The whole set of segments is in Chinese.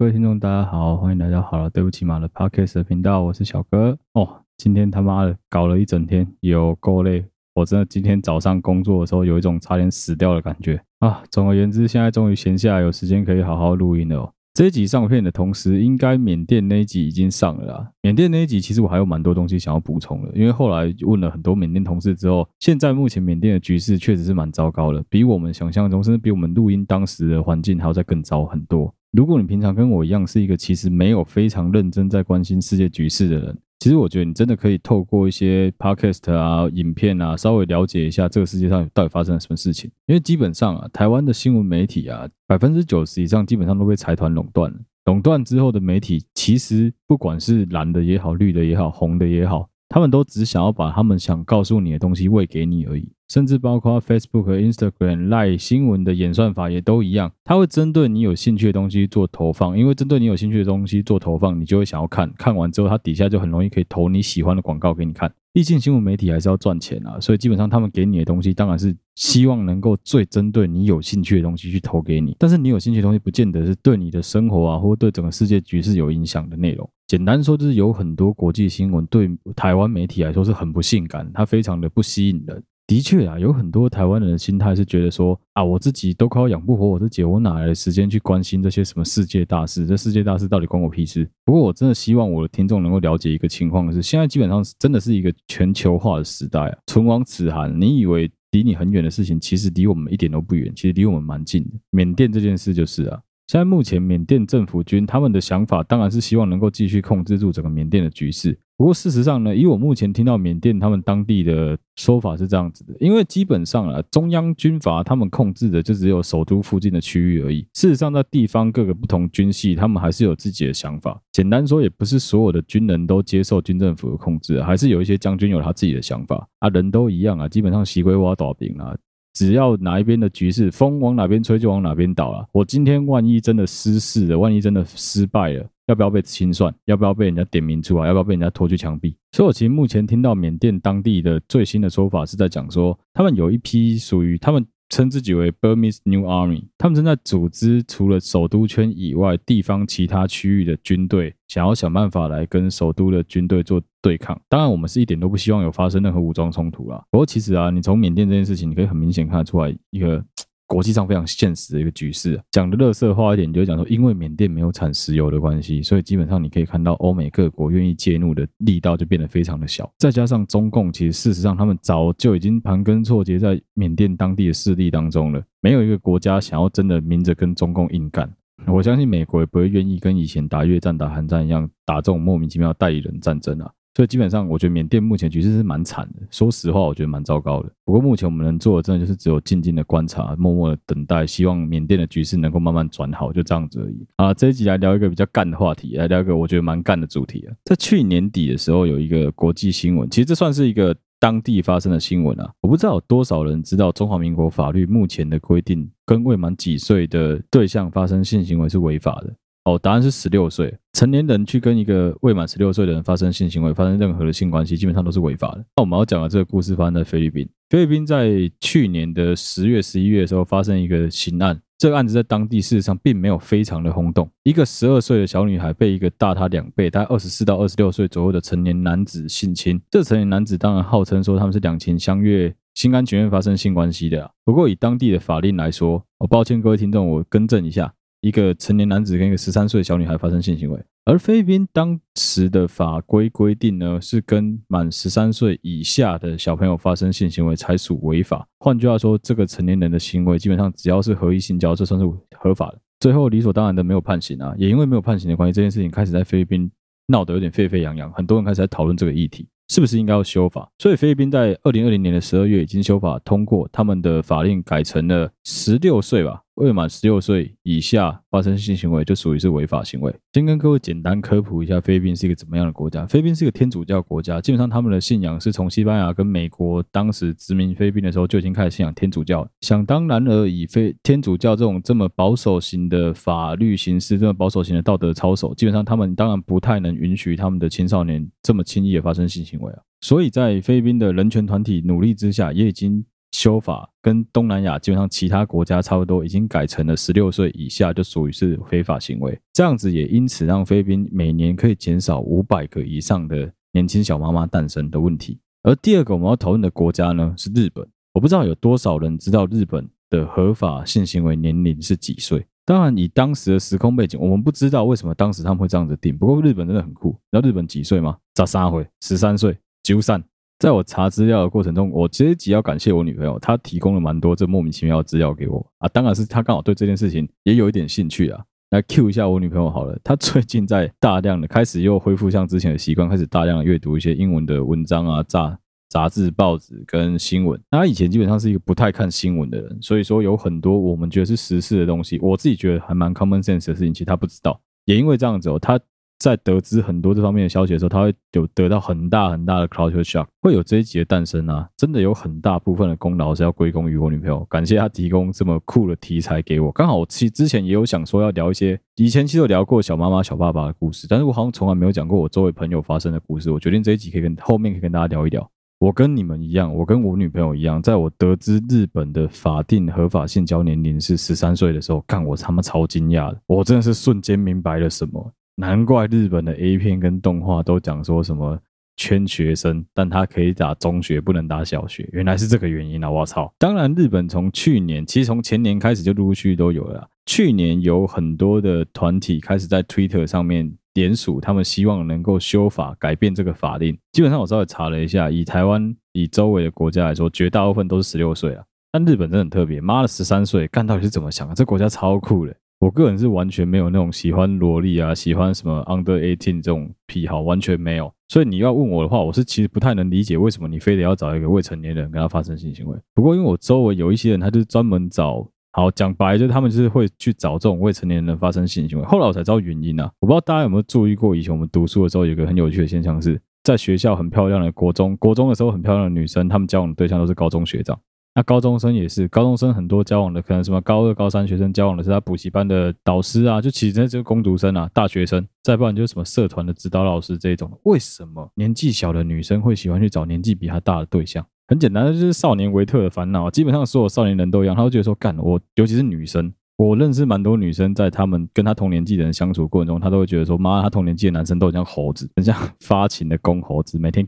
各位听众，大家好，欢迎来到好了，对不起嘛的 Podcast 的频道，我是小哥。哦，今天他妈的搞了一整天，有够累。我真的今天早上工作的时候，有一种差点死掉的感觉啊。总而言之，现在终于闲下来，有时间可以好好录音了。这一集上片的同时，应该缅甸那一集已经上了啦。缅甸那一集其实我还有蛮多东西想要补充的，因为后来问了很多缅甸同事之后，现在目前缅甸的局势确实是蛮糟糕的，比我们想象中，甚至比我们录音当时的环境还要再更糟很多。如果你平常跟我一样是一个其实没有非常认真在关心世界局势的人，其实我觉得你真的可以透过一些 podcast 啊、影片啊，稍微了解一下这个世界上到底发生了什么事情。因为基本上啊，台湾的新闻媒体啊，百分之九十以上基本上都被财团垄断了。垄断之后的媒体，其实不管是蓝的也好、绿的也好、红的也好，他们都只想要把他们想告诉你的东西喂给你而已。甚至包括 Facebook Instagram、Line 新闻的演算法也都一样，它会针对你有兴趣的东西做投放，因为针对你有兴趣的东西做投放，你就会想要看，看完之后它底下就很容易可以投你喜欢的广告给你看。毕竟新闻媒体还是要赚钱啊，所以基本上他们给你的东西当然是希望能够最针对你有兴趣的东西去投给你。但是你有兴趣的东西不见得是对你的生活啊，或对整个世界局势有影响的内容。简单说就是有很多国际新闻对台湾媒体来说是很不性感，它非常的不吸引人。的确啊，有很多台湾人的心态是觉得说啊，我自己都快要养不活我自己，我哪来的时间去关心这些什么世界大事？这世界大事到底关我屁事？不过我真的希望我的听众能够了解一个情况是，现在基本上真的是一个全球化的时代啊。唇亡齿寒，你以为离你很远的事情，其实离我们一点都不远，其实离我们蛮近的。缅甸这件事就是啊。现在目前缅甸政府军他们的想法当然是希望能够继续控制住整个缅甸的局势。不过事实上呢，以我目前听到缅甸他们当地的说法是这样子的，因为基本上啊，中央军阀他们控制的就只有首都附近的区域而已。事实上，在地方各个不同军系，他们还是有自己的想法。简单说，也不是所有的军人都接受军政府的控制，还是有一些将军有他自己的想法啊。人都一样啊，基本上习归挖倒饼啊。只要哪一边的局势风往哪边吹，就往哪边倒了。我今天万一真的失势了，万一真的失败了，要不要被清算？要不要被人家点名出来？要不要被人家拖去枪毙？所以，我其实目前听到缅甸当地的最新的说法是在讲说，他们有一批属于他们。称自己为 Burmese New Army，他们正在组织除了首都圈以外地方其他区域的军队，想要想办法来跟首都的军队做对抗。当然，我们是一点都不希望有发生任何武装冲突啊。不过，其实啊，你从缅甸这件事情，你可以很明显看得出来一个。国际上非常现实的一个局势，讲的垃圾话一点，就讲说，因为缅甸没有产石油的关系，所以基本上你可以看到欧美各国愿意介入的力道就变得非常的小。再加上中共，其实事实上他们早就已经盘根错节在缅甸当地的势力当中了，没有一个国家想要真的明着跟中共硬干。我相信美国也不会愿意跟以前打越战、打韩战一样打这种莫名其妙的代理人战争啊。所以基本上，我觉得缅甸目前局势是蛮惨的。说实话，我觉得蛮糟糕的。不过目前我们能做的，真的就是只有静静的观察，默默的等待，希望缅甸的局势能够慢慢转好，就这样子而已。啊，这一集来聊一个比较干的话题，来聊一个我觉得蛮干的主题啊。在去年底的时候，有一个国际新闻，其实这算是一个当地发生的新闻啊。我不知道有多少人知道中华民国法律目前的规定，跟未满几岁的对象发生性行为是违法的。哦，答案是十六岁。成年人去跟一个未满十六岁的人发生性行为，发生任何的性关系，基本上都是违法的。那我们要讲的这个故事发生在菲律宾。菲律宾在去年的十月、十一月的时候发生一个刑案，这个案子在当地事实上并没有非常的轰动。一个十二岁的小女孩被一个大她两倍、大概二十四到二十六岁左右的成年男子性侵。这成年男子当然号称说他们是两情相悦、心甘情愿发生性关系的。不过以当地的法令来说，我抱歉各位听众，我更正一下。一个成年男子跟一个十三岁的小女孩发生性行为，而菲律宾当时的法规规定呢，是跟满十三岁以下的小朋友发生性行为才属违法。换句话说，这个成年人的行为基本上只要是合意性交，这算是合法的。最后理所当然的没有判刑啊，也因为没有判刑的关系，这件事情开始在菲律宾闹得有点沸沸扬扬，很多人开始在讨论这个议题。是不是应该要修法？所以菲律宾在二零二零年的十二月已经修法通过，他们的法令改成了十六岁吧，未满十六岁以下发生性行为就属于是违法行为。先跟各位简单科普一下，菲律宾是一个怎么样的国家？菲律宾是一个天主教国家，基本上他们的信仰是从西班牙跟美国当时殖民菲律宾的时候就已经开始信仰天主教。想当然而以非天主教这种这么保守型的法律形式，这么保守型的道德操守，基本上他们当然不太能允许他们的青少年这么轻易的发生性行为啊。所以在菲律宾的人权团体努力之下，也已经修法跟东南亚基本上其他国家差不多，已经改成了十六岁以下就属于是非法行为。这样子也因此让菲律宾每年可以减少五百个以上的年轻小妈妈诞生的问题。而第二个我们要讨论的国家呢是日本。我不知道有多少人知道日本的合法性行为年龄是几岁。当然，以当时的时空背景，我们不知道为什么当时他们会这样子定。不过日本真的很酷，你知道日本几岁吗？十三岁，十三岁，九三。在我查资料的过程中，我其实极要感谢我女朋友，她提供了蛮多这莫名其妙的资料给我啊。当然是她刚好对这件事情也有一点兴趣啊。来 Q 一下我女朋友好了，她最近在大量的开始又恢复像之前的习惯，开始大量的阅读一些英文的文章啊，杂杂志、报纸跟新闻。她以前基本上是一个不太看新闻的人，所以说有很多我们觉得是时事的东西，我自己觉得还蛮 common sense 的事情，其实她不知道。也因为这样子哦，她。在得知很多这方面的消息的时候，他会有得到很大很大的 culture shock，会有这一集的诞生啊！真的有很大部分的功劳是要归功于我女朋友，感谢她提供这么酷的题材给我。刚好我其之前也有想说要聊一些，以前其实有聊过小妈妈、小爸爸的故事，但是我好像从来没有讲过我周围朋友发生的故事。我决定这一集可以跟后面可以跟大家聊一聊。我跟你们一样，我跟我女朋友一样，在我得知日本的法定合法性交年龄是十三岁的时候，干我他妈超惊讶的，我真的是瞬间明白了什么。难怪日本的 A 片跟动画都讲说什么圈学生，但他可以打中学，不能打小学，原来是这个原因啊！我操！当然，日本从去年，其实从前年开始就陆陆续续都有了。去年有很多的团体开始在 Twitter 上面联署，他们希望能够修法改变这个法令。基本上我稍微查了一下，以台湾以周围的国家来说，绝大部分都是十六岁啊。但日本真的很特别，妈的十三岁，干到底是怎么想的？这国家超酷的。我个人是完全没有那种喜欢萝莉啊，喜欢什么 under eighteen 这种癖好，完全没有。所以你要问我的话，我是其实不太能理解为什么你非得要找一个未成年人跟他发生性行为。不过因为我周围有一些人，他就是专门找，好讲白，就是他们就是会去找这种未成年人发生性行为。后来我才知道原因啊，我不知道大家有没有注意过，以前我们读书的时候有一个很有趣的现象是，在学校很漂亮的国中，国中的时候很漂亮的女生，她们交往的对象都是高中学长。那高中生也是，高中生很多交往的可能什么高二、高三学生交往的是他补习班的导师啊，就其实那就是工读生啊，大学生，再不然就是什么社团的指导老师这种。为什么年纪小的女生会喜欢去找年纪比她大的对象？很简单，就是少年维特的烦恼。基本上所有少年人都一样，他会觉得说，干我，尤其是女生。我认识蛮多女生，在他们跟她同年纪的人相处过程中，她都会觉得说：“妈，她同年纪的男生都很像猴子，很像 发情的公猴子，每天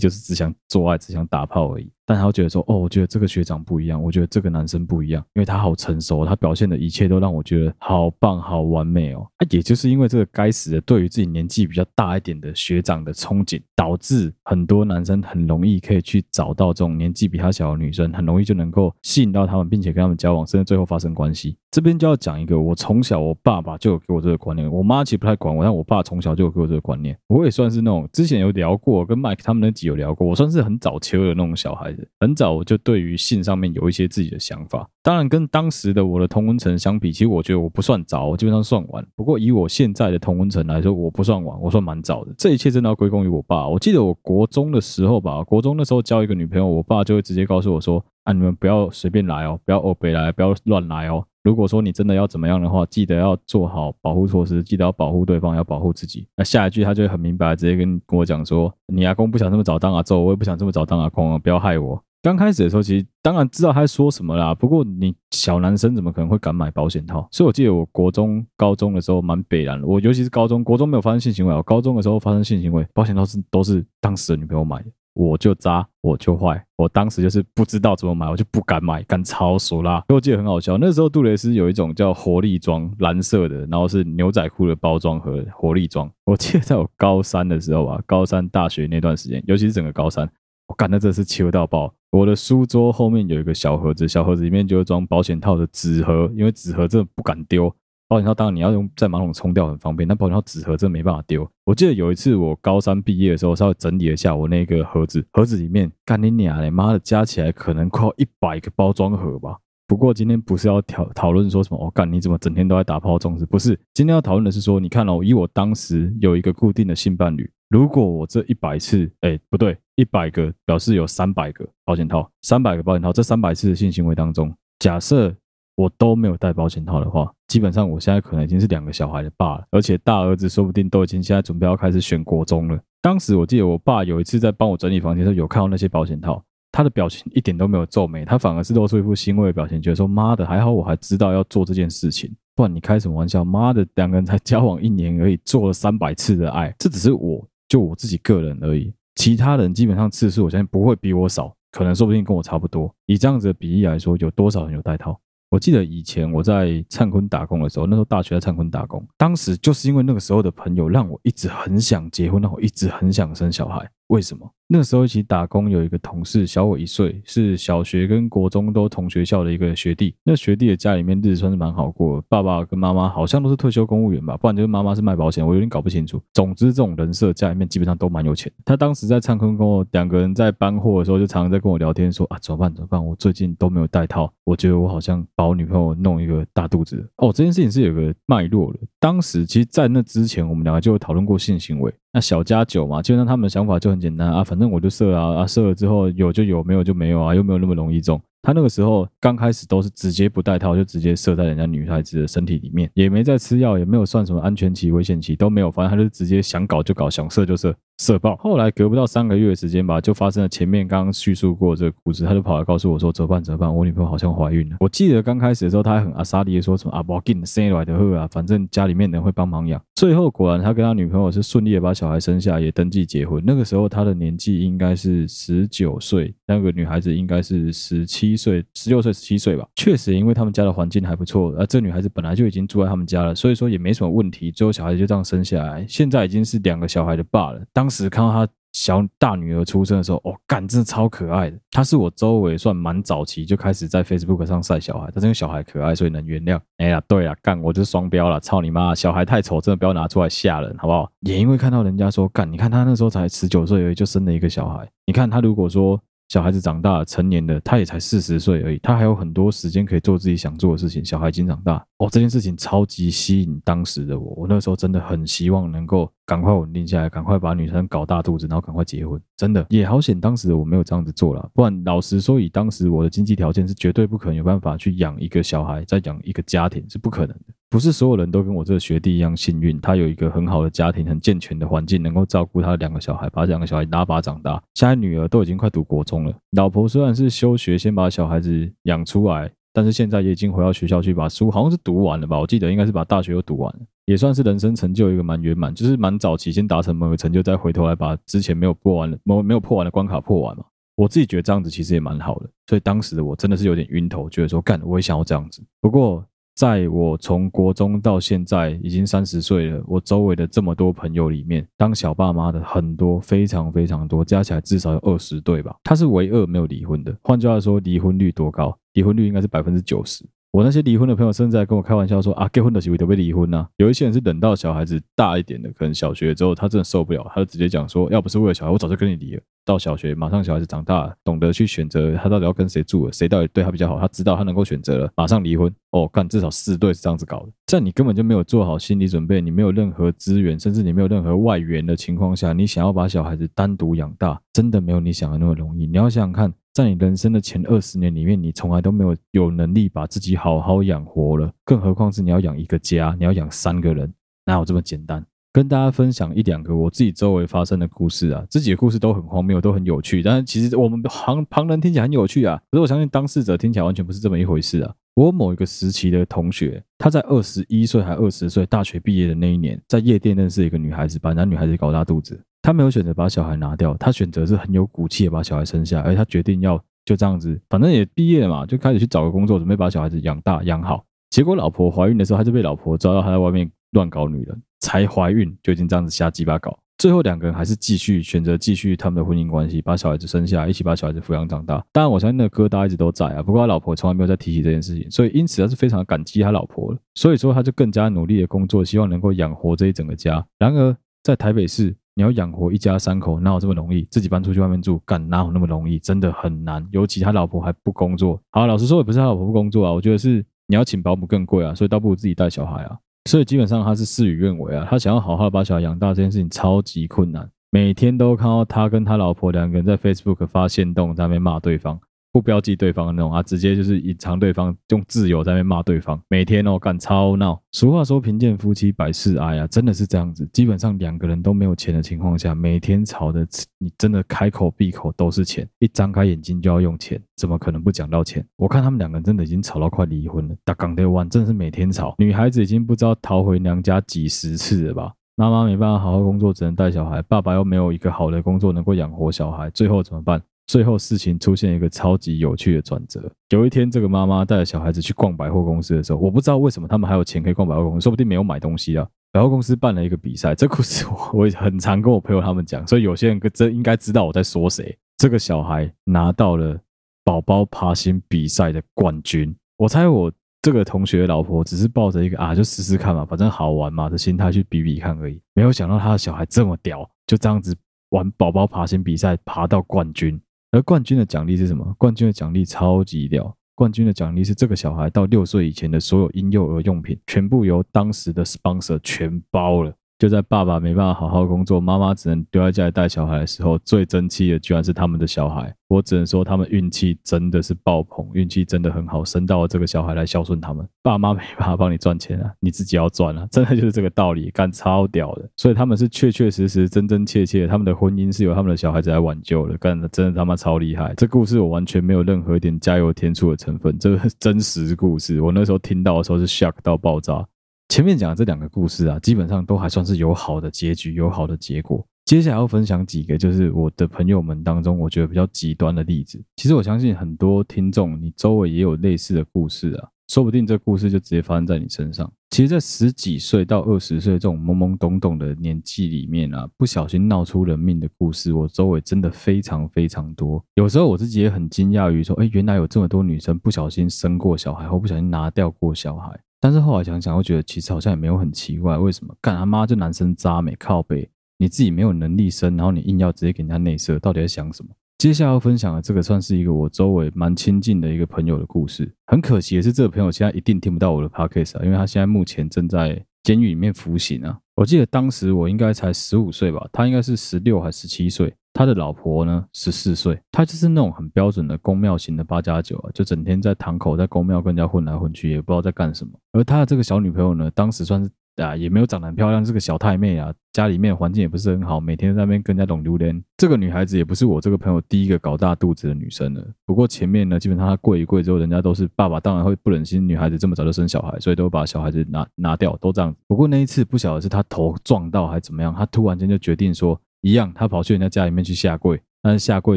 就是只想做爱，只想打炮而已。”但他会觉得说：“哦，我觉得这个学长不一样，我觉得这个男生不一样，因为他好成熟，他表现的一切都让我觉得好棒、好完美哦。”啊，也就是因为这个该死的对于自己年纪比较大一点的学长的憧憬，导致很多男生很容易可以去找到这种年纪比他小的女生，很容易就能够吸引到他们，并且跟他们交往，甚至最后发生关系。这边就要讲一个，我从小我爸爸就有给我这个观念，我妈其实不太管我，但我爸从小就有给我这个观念。我也算是那种之前有聊过，跟 Mike 他们那集有聊过，我算是很早秋的那种小孩很早就对于性上面有一些自己的想法。当然跟当时的我的同温层相比，其实我觉得我不算早，我基本上算晚。不过以我现在的同温层来说，我不算晚，我算蛮早的。这一切真的要归功于我爸。我记得我国中的时候吧，国中那时候交一个女朋友，我爸就会直接告诉我说：“啊，你们不要随便来哦，不要欧北来，不要乱来哦。”如果说你真的要怎么样的话，记得要做好保护措施，记得要保护对方，要保护自己。那下一句他就会很明白，直接跟跟我讲说：“你阿公不想这么早当阿祖，我也不想这么早当阿公啊，不要害我。”刚开始的时候，其实当然知道他在说什么啦。不过你小男生怎么可能会敢买保险套？所以我记得我国中、高中的时候蛮北然的。我尤其是高中，国中没有发生性行为，我高中的时候发生性行为，保险套是都是当时的女朋友买的。我就渣，我就坏，我当时就是不知道怎么买，我就不敢买，敢超俗啦。我记得很好笑，那时候杜蕾斯有一种叫活力装，蓝色的，然后是牛仔裤的包装盒，活力装。我记得在我高三的时候吧，高三大学那段时间，尤其是整个高三，我感到真的是糗到爆。我的书桌后面有一个小盒子，小盒子里面就装保险套的纸盒，因为纸盒真的不敢丢。保险套当然你要用在马桶冲掉很方便，但保险套纸盒真的没办法丢。我记得有一次我高三毕业的时候，稍微整理了一下我那个盒子，盒子里面干你娘嘞，妈的加起来可能快一百个包装盒吧。不过今天不是要讨讨论说什么，我、哦、干你怎么整天都在打炮中止？不是，今天要讨论的是说，你看哦，以我当时有一个固定的性伴侣，如果我这一百次，哎，不对，一百个表示有三百个保险套，三百个保险套，这三百次的性行为当中，假设。我都没有带保险套的话，基本上我现在可能已经是两个小孩的爸了，而且大儿子说不定都已经现在准备要开始选国中了。当时我记得我爸有一次在帮我整理房间的时候，有看到那些保险套，他的表情一点都没有皱眉，他反而是露出一副欣慰的表情，觉得说妈的，还好我还知道要做这件事情，不然你开什么玩笑？妈的，两个人才交往一年而已，做了三百次的爱，这只是我就我自己个人而已，其他人基本上次数我相信不会比我少，可能说不定跟我差不多。以这样子的比例来说，有多少人有戴套？我记得以前我在灿坤打工的时候，那时候大学在灿坤打工，当时就是因为那个时候的朋友，让我一直很想结婚，让我一直很想生小孩。为什么？那时候一起打工有一个同事小我一岁，是小学跟国中都同学校的一个学弟。那学弟的家里面日子算是蛮好过，爸爸跟妈妈好像都是退休公务员吧，不然就是妈妈是卖保险，我有点搞不清楚。总之这种人设家里面基本上都蛮有钱。他当时在灿坤跟我两个人在搬货的时候，就常常在跟我聊天说啊，怎么办怎么办？我最近都没有戴套，我觉得我好像把我女朋友弄一个大肚子。哦，这件事情是有个脉络的。当时其实，在那之前，我们两个就有讨论过性行为。那小家九嘛，基本上他们的想法就很简单啊，反正我就射啊啊，射了之后有就有，没有就没有啊，又没有那么容易中。他那个时候刚开始都是直接不带套，就直接射在人家女孩子的身体里面，也没在吃药，也没有算什么安全期、危险期都没有，反正他就直接想搞就搞，想射就射，射爆。后来隔不到三个月的时间吧，就发生了前面刚刚叙述过这个故事，他就跑来告诉我说：“怎么办？怎么办？我女朋友好像怀孕了。”我记得刚开始的时候，他还很阿莎力的说什么：“啊，我给你生来的喝啊，反正家里面人会帮忙养。”最后果然他跟他女朋友是顺利的把小孩生下，也登记结婚。那个时候他的年纪应该是十九岁，那个女孩子应该是十七岁、十六岁。十七岁吧，确实，因为他们家的环境还不错，而这女孩子本来就已经住在他们家了，所以说也没什么问题。最后小孩子就这样生下来，现在已经是两个小孩的爸了。当当时看到他小大女儿出生的时候，哦，干，真的超可爱的。他是我周围算蛮早期就开始在 Facebook 上晒小孩，他这个小孩可爱，所以能原谅。哎呀，对呀，干，我就是双标了，操你妈，小孩太丑，真的不要拿出来吓人，好不好？也因为看到人家说干，你看他那时候才十九岁，就生了一个小孩，你看他如果说。小孩子长大成年了，他也才四十岁而已，他还有很多时间可以做自己想做的事情。小孩已经长大哦，这件事情超级吸引当时的我，我那时候真的很希望能够赶快稳定下来，赶快把女生搞大肚子，然后赶快结婚。真的也好险，当时我没有这样子做了，不然老实说，以当时我的经济条件是绝对不可能有办法去养一个小孩，再养一个家庭是不可能的。不是所有人都跟我这个学弟一样幸运，他有一个很好的家庭，很健全的环境，能够照顾他的两个小孩，把两个小孩拉拔长大。现在女儿都已经快读国中了，老婆虽然是休学，先把小孩子养出来，但是现在也已经回到学校去把书好像是读完了吧？我记得应该是把大学都读完了，也算是人生成就一个蛮圆满，就是蛮早期先达成某个成就，再回头来把之前没有破完的、没没有破完的关卡破完嘛。我自己觉得这样子其实也蛮好的，所以当时的我真的是有点晕头，觉得说干，我也想要这样子。不过。在我从国中到现在已经三十岁了，我周围的这么多朋友里面，当小爸妈的很多，非常非常多，加起来至少有二十对吧？他是唯二没有离婚的。换句话说，离婚率多高？离婚率应该是百分之九十。我那些离婚的朋友，甚至还跟我开玩笑说啊，结婚的时候都被离婚啊。有一些人是等到小孩子大一点的，可能小学之后，他真的受不了，他就直接讲说，要不是为了小孩，我早就跟你离了。到小学，马上小孩子长大，懂得去选择他到底要跟谁住了，谁到底对他比较好，他知道他能够选择了，马上离婚。哦，干，至少四对是这样子搞的。在你根本就没有做好心理准备，你没有任何资源，甚至你没有任何外援的情况下，你想要把小孩子单独养大，真的没有你想的那么容易。你要想想看。在你人生的前二十年里面，你从来都没有有能力把自己好好养活了，更何况是你要养一个家，你要养三个人，哪有这么简单？跟大家分享一两个我自己周围发生的故事啊，自己的故事都很荒谬，都很有趣，但是其实我们旁旁人听起来很有趣啊，可是我相信当事者听起来完全不是这么一回事啊。我某一个时期的同学，他在二十一岁还二十岁大学毕业的那一年，在夜店认识一个女孩子，把那女孩子搞大肚子。他没有选择把小孩拿掉，他选择是很有骨气的把小孩生下，而他决定要就这样子，反正也毕业了嘛，就开始去找个工作，准备把小孩子养大养好。结果老婆怀孕的时候，他就被老婆抓到他在外面乱搞女人，才怀孕就已经这样子瞎鸡巴搞。最后两个人还是继续选择继续他们的婚姻关系，把小孩子生下，一起把小孩子抚养长大。当然，我相信那个疙瘩一直都在啊，不过他老婆从来没有再提起这件事情，所以因此他是非常感激他老婆。所以说他就更加努力的工作，希望能够养活这一整个家。然而在台北市。你要养活一家三口，哪有这么容易？自己搬出去外面住，干哪有那么容易？真的很难。尤其他老婆还不工作。好，老实说，也不是他老婆不工作啊，我觉得是你要请保姆更贵啊，所以倒不如自己带小孩啊。所以基本上他是事与愿违啊，他想要好好的把小孩养大这件事情超级困难。每天都看到他跟他老婆两个人在 Facebook 发现动，在那边骂对方。不标记对方的那种啊，直接就是隐藏对方，用自由在那边骂对方，每天哦干超闹。俗话说贫贱夫妻百事哀啊，真的是这样子。基本上两个人都没有钱的情况下，每天吵的你真的开口闭口都是钱，一张开眼睛就要用钱，怎么可能不讲到钱？我看他们两个人真的已经吵到快离婚了。打港台湾真的是每天吵，女孩子已经不知道逃回娘家几十次了吧？妈妈没办法好好工作，只能带小孩；爸爸又没有一个好的工作能够养活小孩，最后怎么办？最后事情出现一个超级有趣的转折。有一天，这个妈妈带着小孩子去逛百货公司的时候，我不知道为什么他们还有钱可以逛百货公司，说不定没有买东西啊。百货公司办了一个比赛，这故事我我也很常跟我朋友他们讲，所以有些人真应该知道我在说谁。这个小孩拿到了宝宝爬行比赛的冠军，我猜我。这个同学的老婆只是抱着一个啊，就试试看嘛，反正好玩嘛的心态去比比看而已。没有想到他的小孩这么屌，就这样子玩宝宝爬行比赛，爬到冠军。而冠军的奖励是什么？冠军的奖励超级屌，冠军的奖励是这个小孩到六岁以前的所有婴幼儿用品，全部由当时的 sponsor 全包了。就在爸爸没办法好好工作，妈妈只能丢在家里带小孩的时候，最争气的居然是他们的小孩。我只能说，他们运气真的是爆棚，运气真的很好，生到了这个小孩来孝顺他们。爸妈没办法帮你赚钱啊，你自己要赚啊，真的就是这个道理，干超屌的。所以他们是确确实实、真真切切，他们的婚姻是由他们的小孩子来挽救的，干的真的他妈超厉害。这故事我完全没有任何一点加油添醋的成分，这个真实故事。我那时候听到的时候是 shock 到爆炸。前面讲的这两个故事啊，基本上都还算是有好的结局，有好的结果。接下来要分享几个，就是我的朋友们当中，我觉得比较极端的例子。其实我相信很多听众，你周围也有类似的故事啊，说不定这故事就直接发生在你身上。其实，在十几岁到二十岁这种懵懵懂懂的年纪里面啊，不小心闹出人命的故事，我周围真的非常非常多。有时候我自己也很惊讶于说，哎，原来有这么多女生不小心生过小孩，或不小心拿掉过小孩。但是后来想想，我觉得其实好像也没有很奇怪，为什么？干他妈，这男生渣没靠北，你自己没有能力生，然后你硬要直接给人家内射，到底在想什么？接下来要分享的这个，算是一个我周围蛮亲近的一个朋友的故事。很可惜的是，这个朋友现在一定听不到我的 podcast 啊，因为他现在目前正在监狱里面服刑啊。我记得当时我应该才十五岁吧，他应该是十六还十七岁。他的老婆呢，十四岁，他就是那种很标准的宫庙型的八加九啊，就整天在堂口在宫庙跟人家混来混去，也不知道在干什么。而他的这个小女朋友呢，当时算是啊，也没有长得很漂亮，是个小太妹啊，家里面环境也不是很好，每天在那边跟人家弄榴莲。这个女孩子也不是我这个朋友第一个搞大肚子的女生了。不过前面呢，基本上她跪一跪之后，人家都是爸爸，当然会不忍心女孩子这么早就生小孩，所以都把小孩子拿拿掉，都这样。不过那一次不晓得是她头撞到还是怎么样，她突然间就决定说。一样，他跑去人家家里面去下跪，但是下跪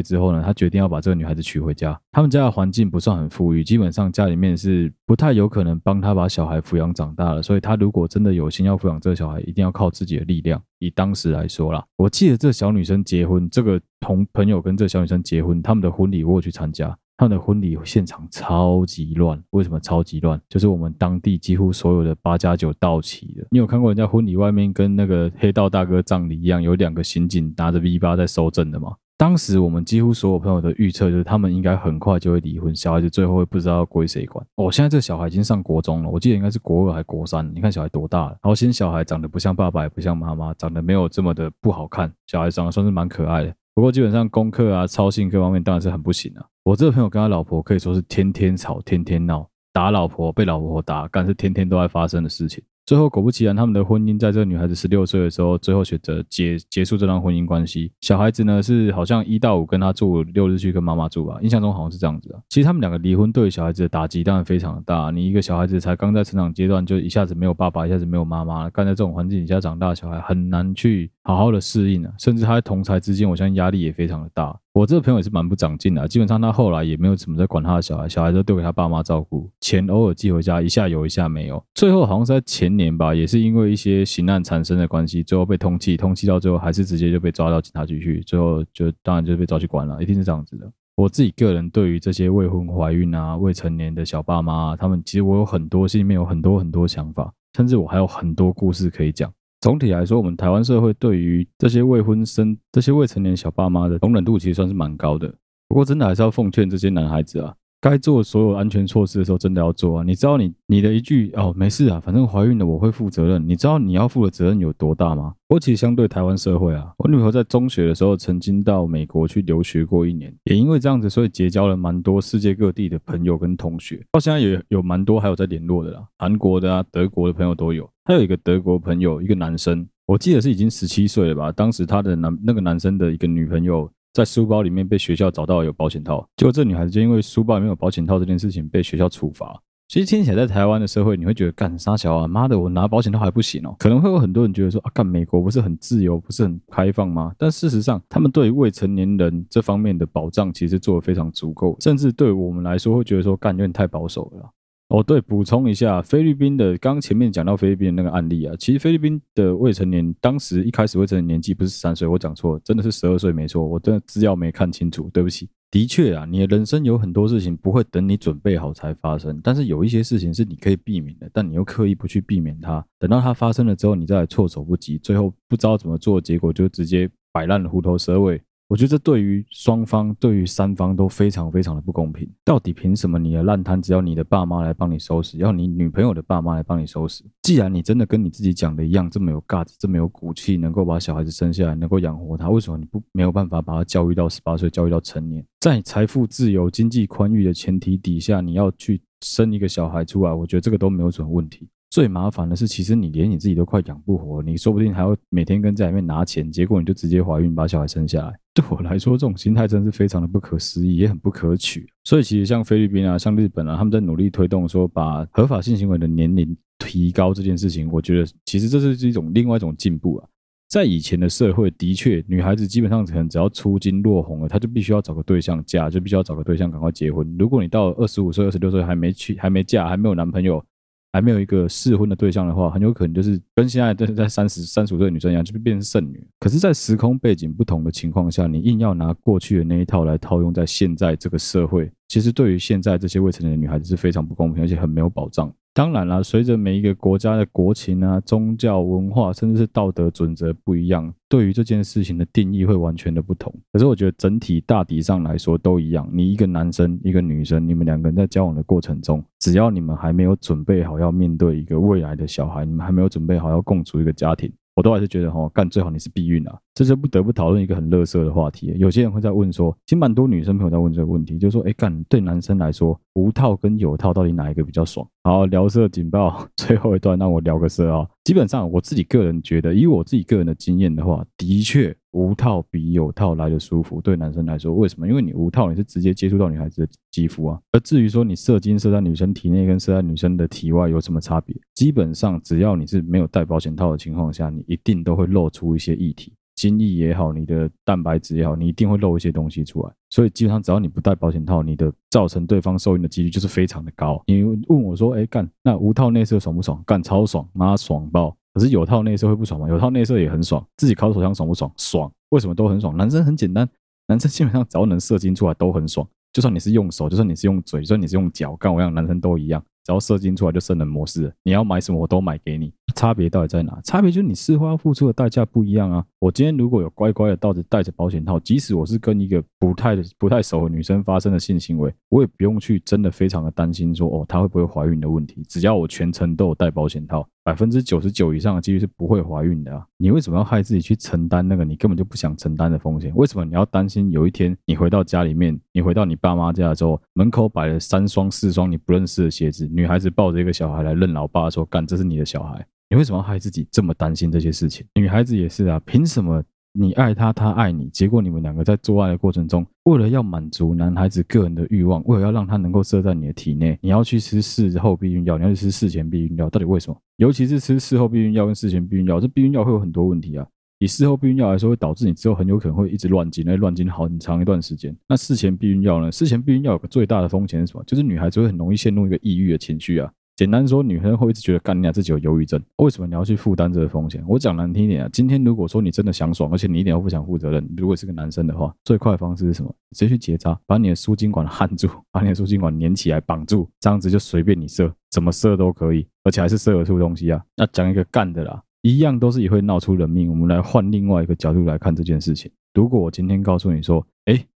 之后呢，他决定要把这个女孩子娶回家。他们家的环境不算很富裕，基本上家里面是不太有可能帮他把小孩抚养长大的。所以他如果真的有心要抚养这个小孩，一定要靠自己的力量。以当时来说啦，我记得这小女生结婚，这个同朋友跟这小女生结婚，他们的婚礼我去参加。他的婚礼现场超级乱，为什么超级乱？就是我们当地几乎所有的八加九到齐了。你有看过人家婚礼外面跟那个黑道大哥葬礼一样，有两个刑警拿着 V8 在收证的吗？当时我们几乎所有朋友的预测就是他们应该很快就会离婚，小孩子最后会不知道归谁管。哦，现在这小孩已经上国中了，我记得应该是国二还国三。你看小孩多大了？然后新小孩长得不像爸爸，也不像妈妈，长得没有这么的不好看，小孩长得算是蛮可爱的。不过基本上功课啊、操性各方面当然是很不行啊。我这个朋友跟他老婆可以说是天天吵、天天闹，打老婆、被老婆打，干是天天都在发生的事情。最后果不其然，他们的婚姻在这个女孩子十六岁的时候，最后选择结结束这段婚姻关系。小孩子呢是好像一到五跟他住，六日去跟妈妈住吧，印象中好像是这样子啊。其实他们两个离婚对小孩子的打击当然非常的大。你一个小孩子才刚在成长阶段，就一下子没有爸爸，一下子没有妈妈，干在这种环境底下长大的小孩很难去好好的适应啊。甚至他在同侪之间，我相信压力也非常的大。我这个朋友也是蛮不长进的，基本上他后来也没有怎么在管他的小孩，小孩都丢给他爸妈照顾，钱偶尔寄回家，一下有一下没有。最后好像是在前年吧，也是因为一些刑案产生的关系，最后被通缉，通缉到最后还是直接就被抓到警察局去，最后就当然就被抓去关了，一定是这样子的。我自己个人对于这些未婚怀孕啊、未成年的小爸妈，他们其实我有很多心里面有很多很多想法，甚至我还有很多故事可以讲。总体来说，我们台湾社会对于这些未婚生、这些未成年小爸妈的容忍度其实算是蛮高的。不过，真的还是要奉劝这些男孩子啊，该做所有安全措施的时候，真的要做啊！你知道你你的一句哦，没事啊，反正怀孕了我会负责任。你知道你要负的责任有多大吗？我其实相对台湾社会啊，我女朋友在中学的时候曾经到美国去留学过一年，也因为这样子，所以结交了蛮多世界各地的朋友跟同学。到现在也有蛮多还有在联络的啦，韩国的啊、德国的朋友都有。还有一个德国朋友，一个男生，我记得是已经十七岁了吧？当时他的男那个男生的一个女朋友。在书包里面被学校找到有保险套，结果这女孩子就因为书包里面有保险套这件事情被学校处罚。其实听起来在台湾的社会，你会觉得干啥小啊？妈的，我拿保险套还不行哦？可能会有很多人觉得说啊，干美国不是很自由，不是很开放吗？但事实上，他们对未成年人这方面的保障其实做得非常足够，甚至对我们来说会觉得说干有点太保守了。哦，对，补充一下，菲律宾的，刚前面讲到菲律宾的那个案例啊，其实菲律宾的未成年，当时一开始未成年年纪不是十三岁，我讲错了，真的是十二岁，没错，我真的资料没看清楚，对不起。的确啊，你的人生有很多事情不会等你准备好才发生，但是有一些事情是你可以避免的，但你又刻意不去避免它，等到它发生了之后，你再来措手不及，最后不知道怎么做，结果就直接摆烂了，虎头蛇尾。我觉得这对于双方、对于三方都非常非常的不公平。到底凭什么你的烂摊只要你的爸妈来帮你收拾，要你女朋友的爸妈来帮你收拾？既然你真的跟你自己讲的一样，这么有 guts，这么有骨气，能够把小孩子生下来，能够养活他，为什么你不没有办法把他教育到十八岁，教育到成年？在财富自由、经济宽裕的前提底下，你要去生一个小孩出来，我觉得这个都没有什么问题。最麻烦的是，其实你连你自己都快养不活，你说不定还要每天跟在里面拿钱，结果你就直接怀孕把小孩生下来。对我来说，这种心态真是非常的不可思议，也很不可取。所以，其实像菲律宾啊，像日本啊，他们在努力推动说把合法性行为的年龄提高这件事情，我觉得其实这是一种另外一种进步啊。在以前的社会，的确，女孩子基本上可能只要出经落红了，她就必须要找个对象嫁，就必须要找个对象赶快结婚。如果你到二十五岁、二十六岁还没去、还没嫁、还没有男朋友，还没有一个适婚的对象的话，很有可能就是跟现在在在三十三十五岁的女生一样，就变成剩女。可是，在时空背景不同的情况下，你硬要拿过去的那一套来套用在现在这个社会，其实对于现在这些未成年的女孩子是非常不公平，而且很没有保障。当然啦，随着每一个国家的国情啊、宗教文化，甚至是道德准则不一样，对于这件事情的定义会完全的不同。可是我觉得整体大体上来说都一样。你一个男生，一个女生，你们两个人在交往的过程中，只要你们还没有准备好要面对一个未来的小孩，你们还没有准备好要共处一个家庭。我都还是觉得哈，干最好你是避孕啊，这就不得不讨论一个很乐色的话题。有些人会在问说，其实蛮多女生朋友在问这个问题，就是说，哎干，对男生来说，无套跟有套到底哪一个比较爽？好，聊色警报，最后一段让我聊个色啊。基本上我自己个人觉得，以我自己个人的经验的话，的确。无套比有套来的舒服，对男生来说，为什么？因为你无套，你是直接接触到女孩子的肌肤啊。而至于说你射精射在女生体内跟射在女生的体外有什么差别？基本上只要你是没有戴保险套的情况下，你一定都会露出一些液体，精液也好，你的蛋白质也好，你一定会漏一些东西出来。所以基本上只要你不戴保险套，你的造成对方受孕的几率就是非常的高。你问我说，哎干，那无套内射爽不爽？干超爽，妈爽爆！可是有套内射会不爽吗？有套内射也很爽，自己烤手枪爽不爽？爽，为什么都很爽？男生很简单，男生基本上只要能射精出来都很爽，就算你是用手，就算你是用嘴，就算你是用脚，干我一样，男生都一样。只要射精出来就生人模式，你要买什么我都买给你。差别到底在哪？差别就是你事后要付出的代价不一样啊。我今天如果有乖乖的到着带着保险套，即使我是跟一个不太不太熟的女生发生的性行为，我也不用去真的非常的担心说哦她会不会怀孕的问题。只要我全程都有带保险套，百分之九十九以上的几率是不会怀孕的啊。你为什么要害自己去承担那个你根本就不想承担的风险？为什么你要担心有一天你回到家里面，你回到你爸妈家的时候，门口摆了三双四双你不认识的鞋子，女孩子抱着一个小孩来认老爸说干这是你的小孩？你为什么要害自己这么担心这些事情？女孩子也是啊，凭什么你爱他，他爱你？结果你们两个在做爱的过程中，为了要满足男孩子个人的欲望，为了要让他能够射在你的体内，你要去吃事后避孕药，你要去吃事前避孕药，到底为什么？尤其是吃事后避孕药跟事前避孕药，这避孕药会有很多问题啊。以事后避孕药来说，会导致你之后很有可能会一直乱经，那乱经好很长一段时间。那事前避孕药呢？事前避孕药有个最大的风险是什么？就是女孩子会很容易陷入一个抑郁的情绪啊。简单说，女生会一直觉得干你俩自己有忧郁症，为什么你要去负担这个风险？我讲难听一点啊，今天如果说你真的想爽，而且你一点都不想负责任，如果是个男生的话，最快的方式是什么？直接去结扎，把你的输精管焊住，把你的输精管粘起来绑住，这样子就随便你射，怎么射都可以，而且还是射得出东西啊。那讲一个干的啦，一样都是也会闹出人命。我们来换另外一个角度来看这件事情。如果我今天告诉你说，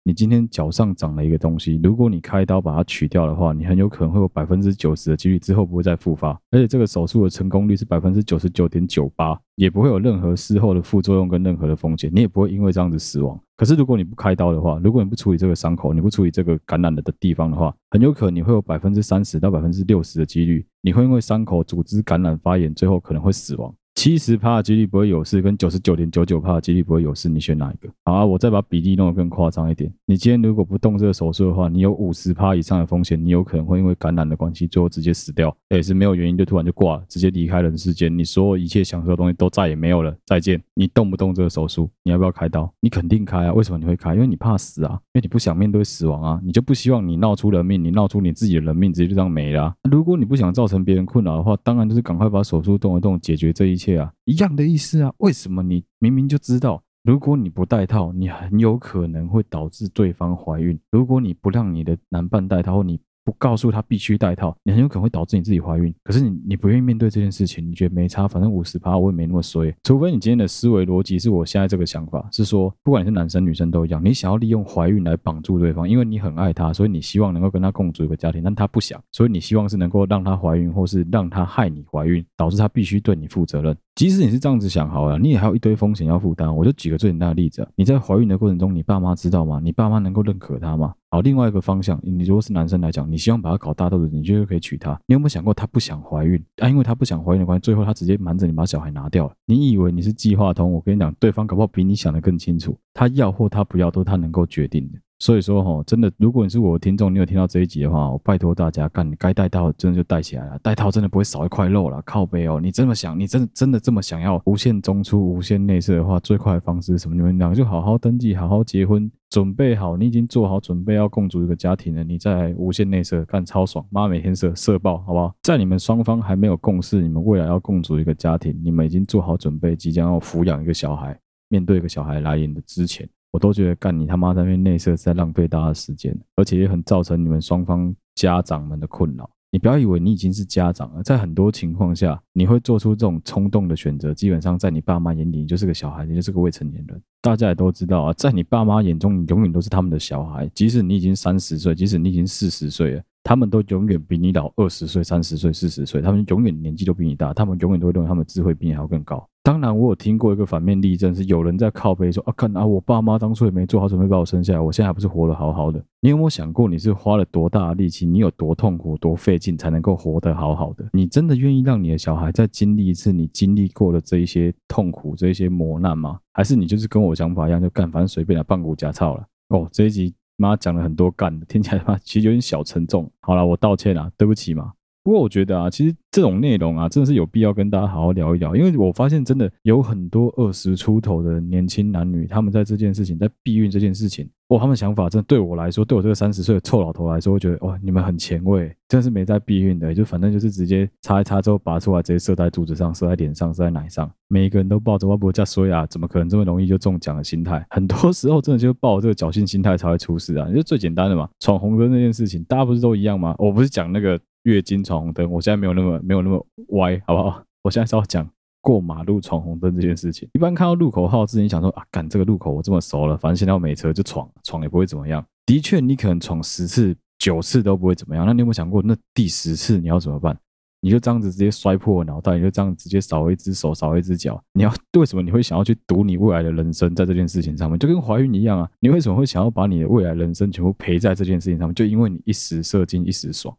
你今天脚上长了一个东西，如果你开刀把它取掉的话，你很有可能会有百分之九十的几率之后不会再复发，而且这个手术的成功率是百分之九十九点九八，也不会有任何事后的副作用跟任何的风险，你也不会因为这样子死亡。可是如果你不开刀的话，如果你不处理这个伤口，你不处理这个感染了的地方的话，很有可能你会有百分之三十到百分之六十的几率，你会因为伤口组织感染发炎，最后可能会死亡。七十趴的几率不会有事，跟九十九点九九趴的几率不会有事，你选哪一个？好啊，我再把比例弄得更夸张一点。你今天如果不动这个手术的话，你有五十趴以上的风险，你有可能会因为感染的关系，最后直接死掉，也是没有原因就突然就挂了，直接离开人世间，你所有一切享受的东西都再也没有了，再见。你动不动这个手术？你要不要开刀？你肯定开啊！为什么你会开？因为你怕死啊，因为你不想面对死亡啊，你就不希望你闹出人命，你闹出你自己的人命，直接就这样没了。如果你不想造成别人困扰的话，当然就是赶快把手术动一动，解决这一切啊，一样的。意思啊？为什么你明明就知道，如果你不戴套，你很有可能会导致对方怀孕。如果你不让你的男伴戴套，你不告诉他必须戴套，你很有可能会导致你自己怀孕。可是你你不愿意面对这件事情，你觉得没差，反正五十趴我也没那么衰。除非你今天的思维逻辑是我现在这个想法，是说不管你是男生女生都一样，你想要利用怀孕来绑住对方，因为你很爱他，所以你希望能够跟他共组一个家庭，但他不想，所以你希望是能够让他怀孕，或是让他害你怀孕，导致他必须对你负责任。即使你是这样子想好了，你也还有一堆风险要负担。我就举个最简单的例子，你在怀孕的过程中，你爸妈知道吗？你爸妈能够认可他吗？好，另外一个方向，你如果是男生来讲，你希望把他搞大肚子，你就可以娶她。你有没有想过，他不想怀孕啊？因为他不想怀孕的关系，最后他直接瞒着你把小孩拿掉了。你以为你是计划通？我跟你讲，对方搞不好比你想的更清楚，他要或他不要都是他能够决定的。所以说哈，真的，如果你是我的听众，你有听到这一集的话，我拜托大家，干，该戴套真的就戴起来了，戴套真的不会少一块肉了，靠背哦。你这么想，你真的真的这么想要无限中出、无限内射的话，最快的方式是什么？你们两个就好好登记，好好结婚，准备好，你已经做好准备要共组一个家庭了，你再无限内射，干超爽，妈每天射射爆，好不好？在你们双方还没有共识，你们未来要共组一个家庭，你们已经做好准备，即将要抚养一个小孩，面对一个小孩来临的之前。我都觉得干你他妈在那边内射是在浪费大家的时间，而且也很造成你们双方家长们的困扰。你不要以为你已经是家长了，在很多情况下，你会做出这种冲动的选择，基本上在你爸妈眼里，你就是个小孩，你就是个未成年人。大家也都知道啊，在你爸妈眼中，你永远都是他们的小孩，即使你已经三十岁，即使你已经四十岁了。他们都永远比你老二十岁、三十岁、四十岁，他们永远年纪都比你大，他们永远都会认为他们智慧比你还要更高。当然，我有听过一个反面例证，是有人在靠背说啊，看啊，我爸妈当初也没做好准备把我生下来，我现在还不是活得好好的？你有没有想过，你是花了多大的力气，你有多痛苦、多费劲才能够活得好好的？你真的愿意让你的小孩再经历一次你经历过的这一些痛苦、这一些磨难吗？还是你就是跟我想法一样，就干，反正随便来半股假操了？哦，这一集。妈讲了很多干，听起来嘛，其实有点小沉重。好了，我道歉了，对不起嘛。不过我觉得啊，其实这种内容啊，真的是有必要跟大家好好聊一聊，因为我发现真的有很多二十出头的年轻男女，他们在这件事情，在避孕这件事情。哇，他们想法真的对我来说，对我这个三十岁的臭老头来说，我觉得哇，你们很前卫，真的是没在避孕的，就反正就是直接插一插之后拔出来，直接射在肚子上、射在脸上、射在奶上。每一个人都抱着我不叫衰啊，怎么可能这么容易就中奖的心态？很多时候真的就是抱着这个侥幸心态才会出事啊！就最简单的嘛，闯红灯那件事情，大家不是都一样吗？我不是讲那个月经闯红灯，我现在没有那么没有那么歪，好不好？我现在是要讲。过马路闯红灯这件事情，一般看到路口号之前想说啊，赶这个路口我这么熟了，反正现在我没车就闯，闯也不会怎么样。的确，你可能闯十次、九次都不会怎么样。那你有没有想过，那第十次你要怎么办？你就这样子直接摔破脑袋，你就这样直接少一只手、少一只脚。你要为什么你会想要去赌你未来的人生在这件事情上面？就跟怀孕一样啊，你为什么会想要把你的未来人生全部赔在这件事情上面？就因为你一时射精，一时爽。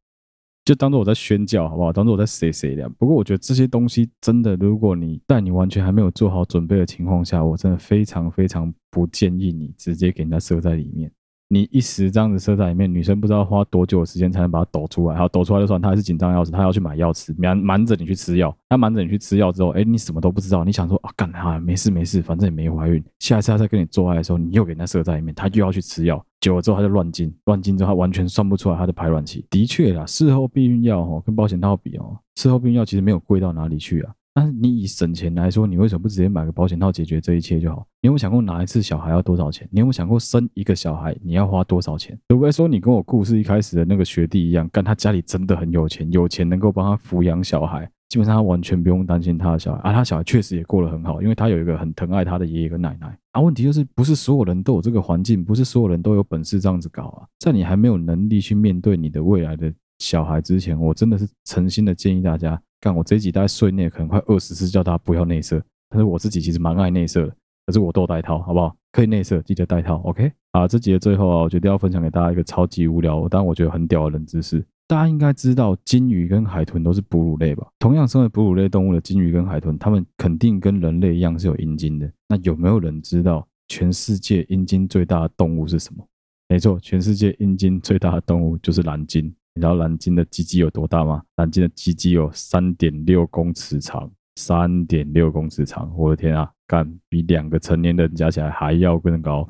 就当做我在宣教，好不好？当做我在 say 谁的。不过我觉得这些东西真的，如果你在你完全还没有做好准备的情况下，我真的非常非常不建议你直接给人家设在里面。你一时这样子射在里面，女生不知道花多久的时间才能把它抖出来。好，抖出来就算，她还是紧张要死，她要去买药吃，瞒瞒着你去吃药。她瞒着你去吃药之后，哎，你什么都不知道。你想说啊，干哈？没事没事，反正也没怀孕。下一次她再跟你做爱的时候，你又给人家射在里面，她又要去吃药。久了之后，她就乱经，乱经之后，她完全算不出来她的排卵期。的确啦，事后避孕药哦，跟保险套比哦，事后避孕药其实没有贵到哪里去啊。但是你以省钱来说，你为什么不直接买个保险套解决这一切就好？你有没有想过哪一次小孩要多少钱？你有没有想过生一个小孩你要花多少钱？会不会说你跟我故事一开始的那个学弟一样，干他家里真的很有钱，有钱能够帮他抚养小孩，基本上他完全不用担心他的小孩啊，他小孩确实也过得很好，因为他有一个很疼爱他的爷爷跟奶奶啊。问题就是不是所有人都有这个环境，不是所有人都有本事这样子搞啊。在你还没有能力去面对你的未来的小孩之前，我真的是诚心的建议大家，干我这一集大概碎念可能快二十次，叫他不要内射。但是我自己其实蛮爱内射的，可是我都带套，好不好？可以内射，记得带套，OK？啊，这集的最后啊，我决定要分享给大家一个超级无聊，但我觉得很屌的冷知识。大家应该知道，鲸鱼跟海豚都是哺乳类吧？同样身为哺乳类动物的鲸鱼跟海豚，它们肯定跟人类一样是有阴茎的。那有没有人知道全世界阴茎最大的动物是什么？没错，全世界阴茎最大的动物就是蓝鲸。你知道蓝鲸的鸡鸡有多大吗？蓝鲸的鸡鸡有三点六公尺长，三点六公尺长！我的天啊，干比两个成年人加起来还要更高。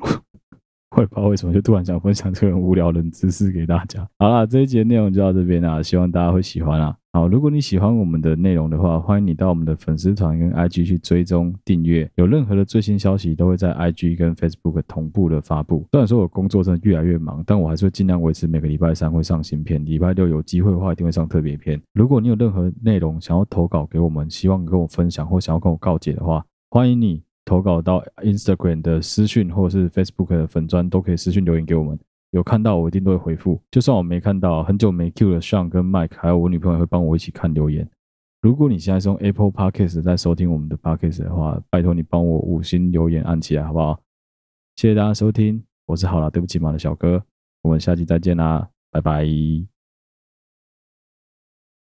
我也不知道为什么，就突然想分享这个无聊的知识给大家。好啦，这一集的内容就到这边啦，希望大家会喜欢啊。好，如果你喜欢我们的内容的话，欢迎你到我们的粉丝团跟 IG 去追踪订阅，有任何的最新消息都会在 IG 跟 Facebook 同步的发布。虽然说我工作真的越来越忙，但我还是会尽量维持每个礼拜三会上新片，礼拜六有机会的话一定会上特别篇。如果你有任何内容想要投稿给我们，希望跟我分享或想要跟我告解的话，欢迎你。投稿到 Instagram 的私讯或者是 Facebook 的粉砖都可以私讯留言给我们，有看到我一定都会回复。就算我没看到，很久没 Q 了 Sean 跟 Mike，还有我女朋友会帮我一起看留言。如果你现在是用 Apple Podcast 在收听我们的 Podcast 的话，拜托你帮我五星留言按起来好不好？谢谢大家收听，我是好啦，对不起嘛的小哥，我们下期再见啦，拜拜。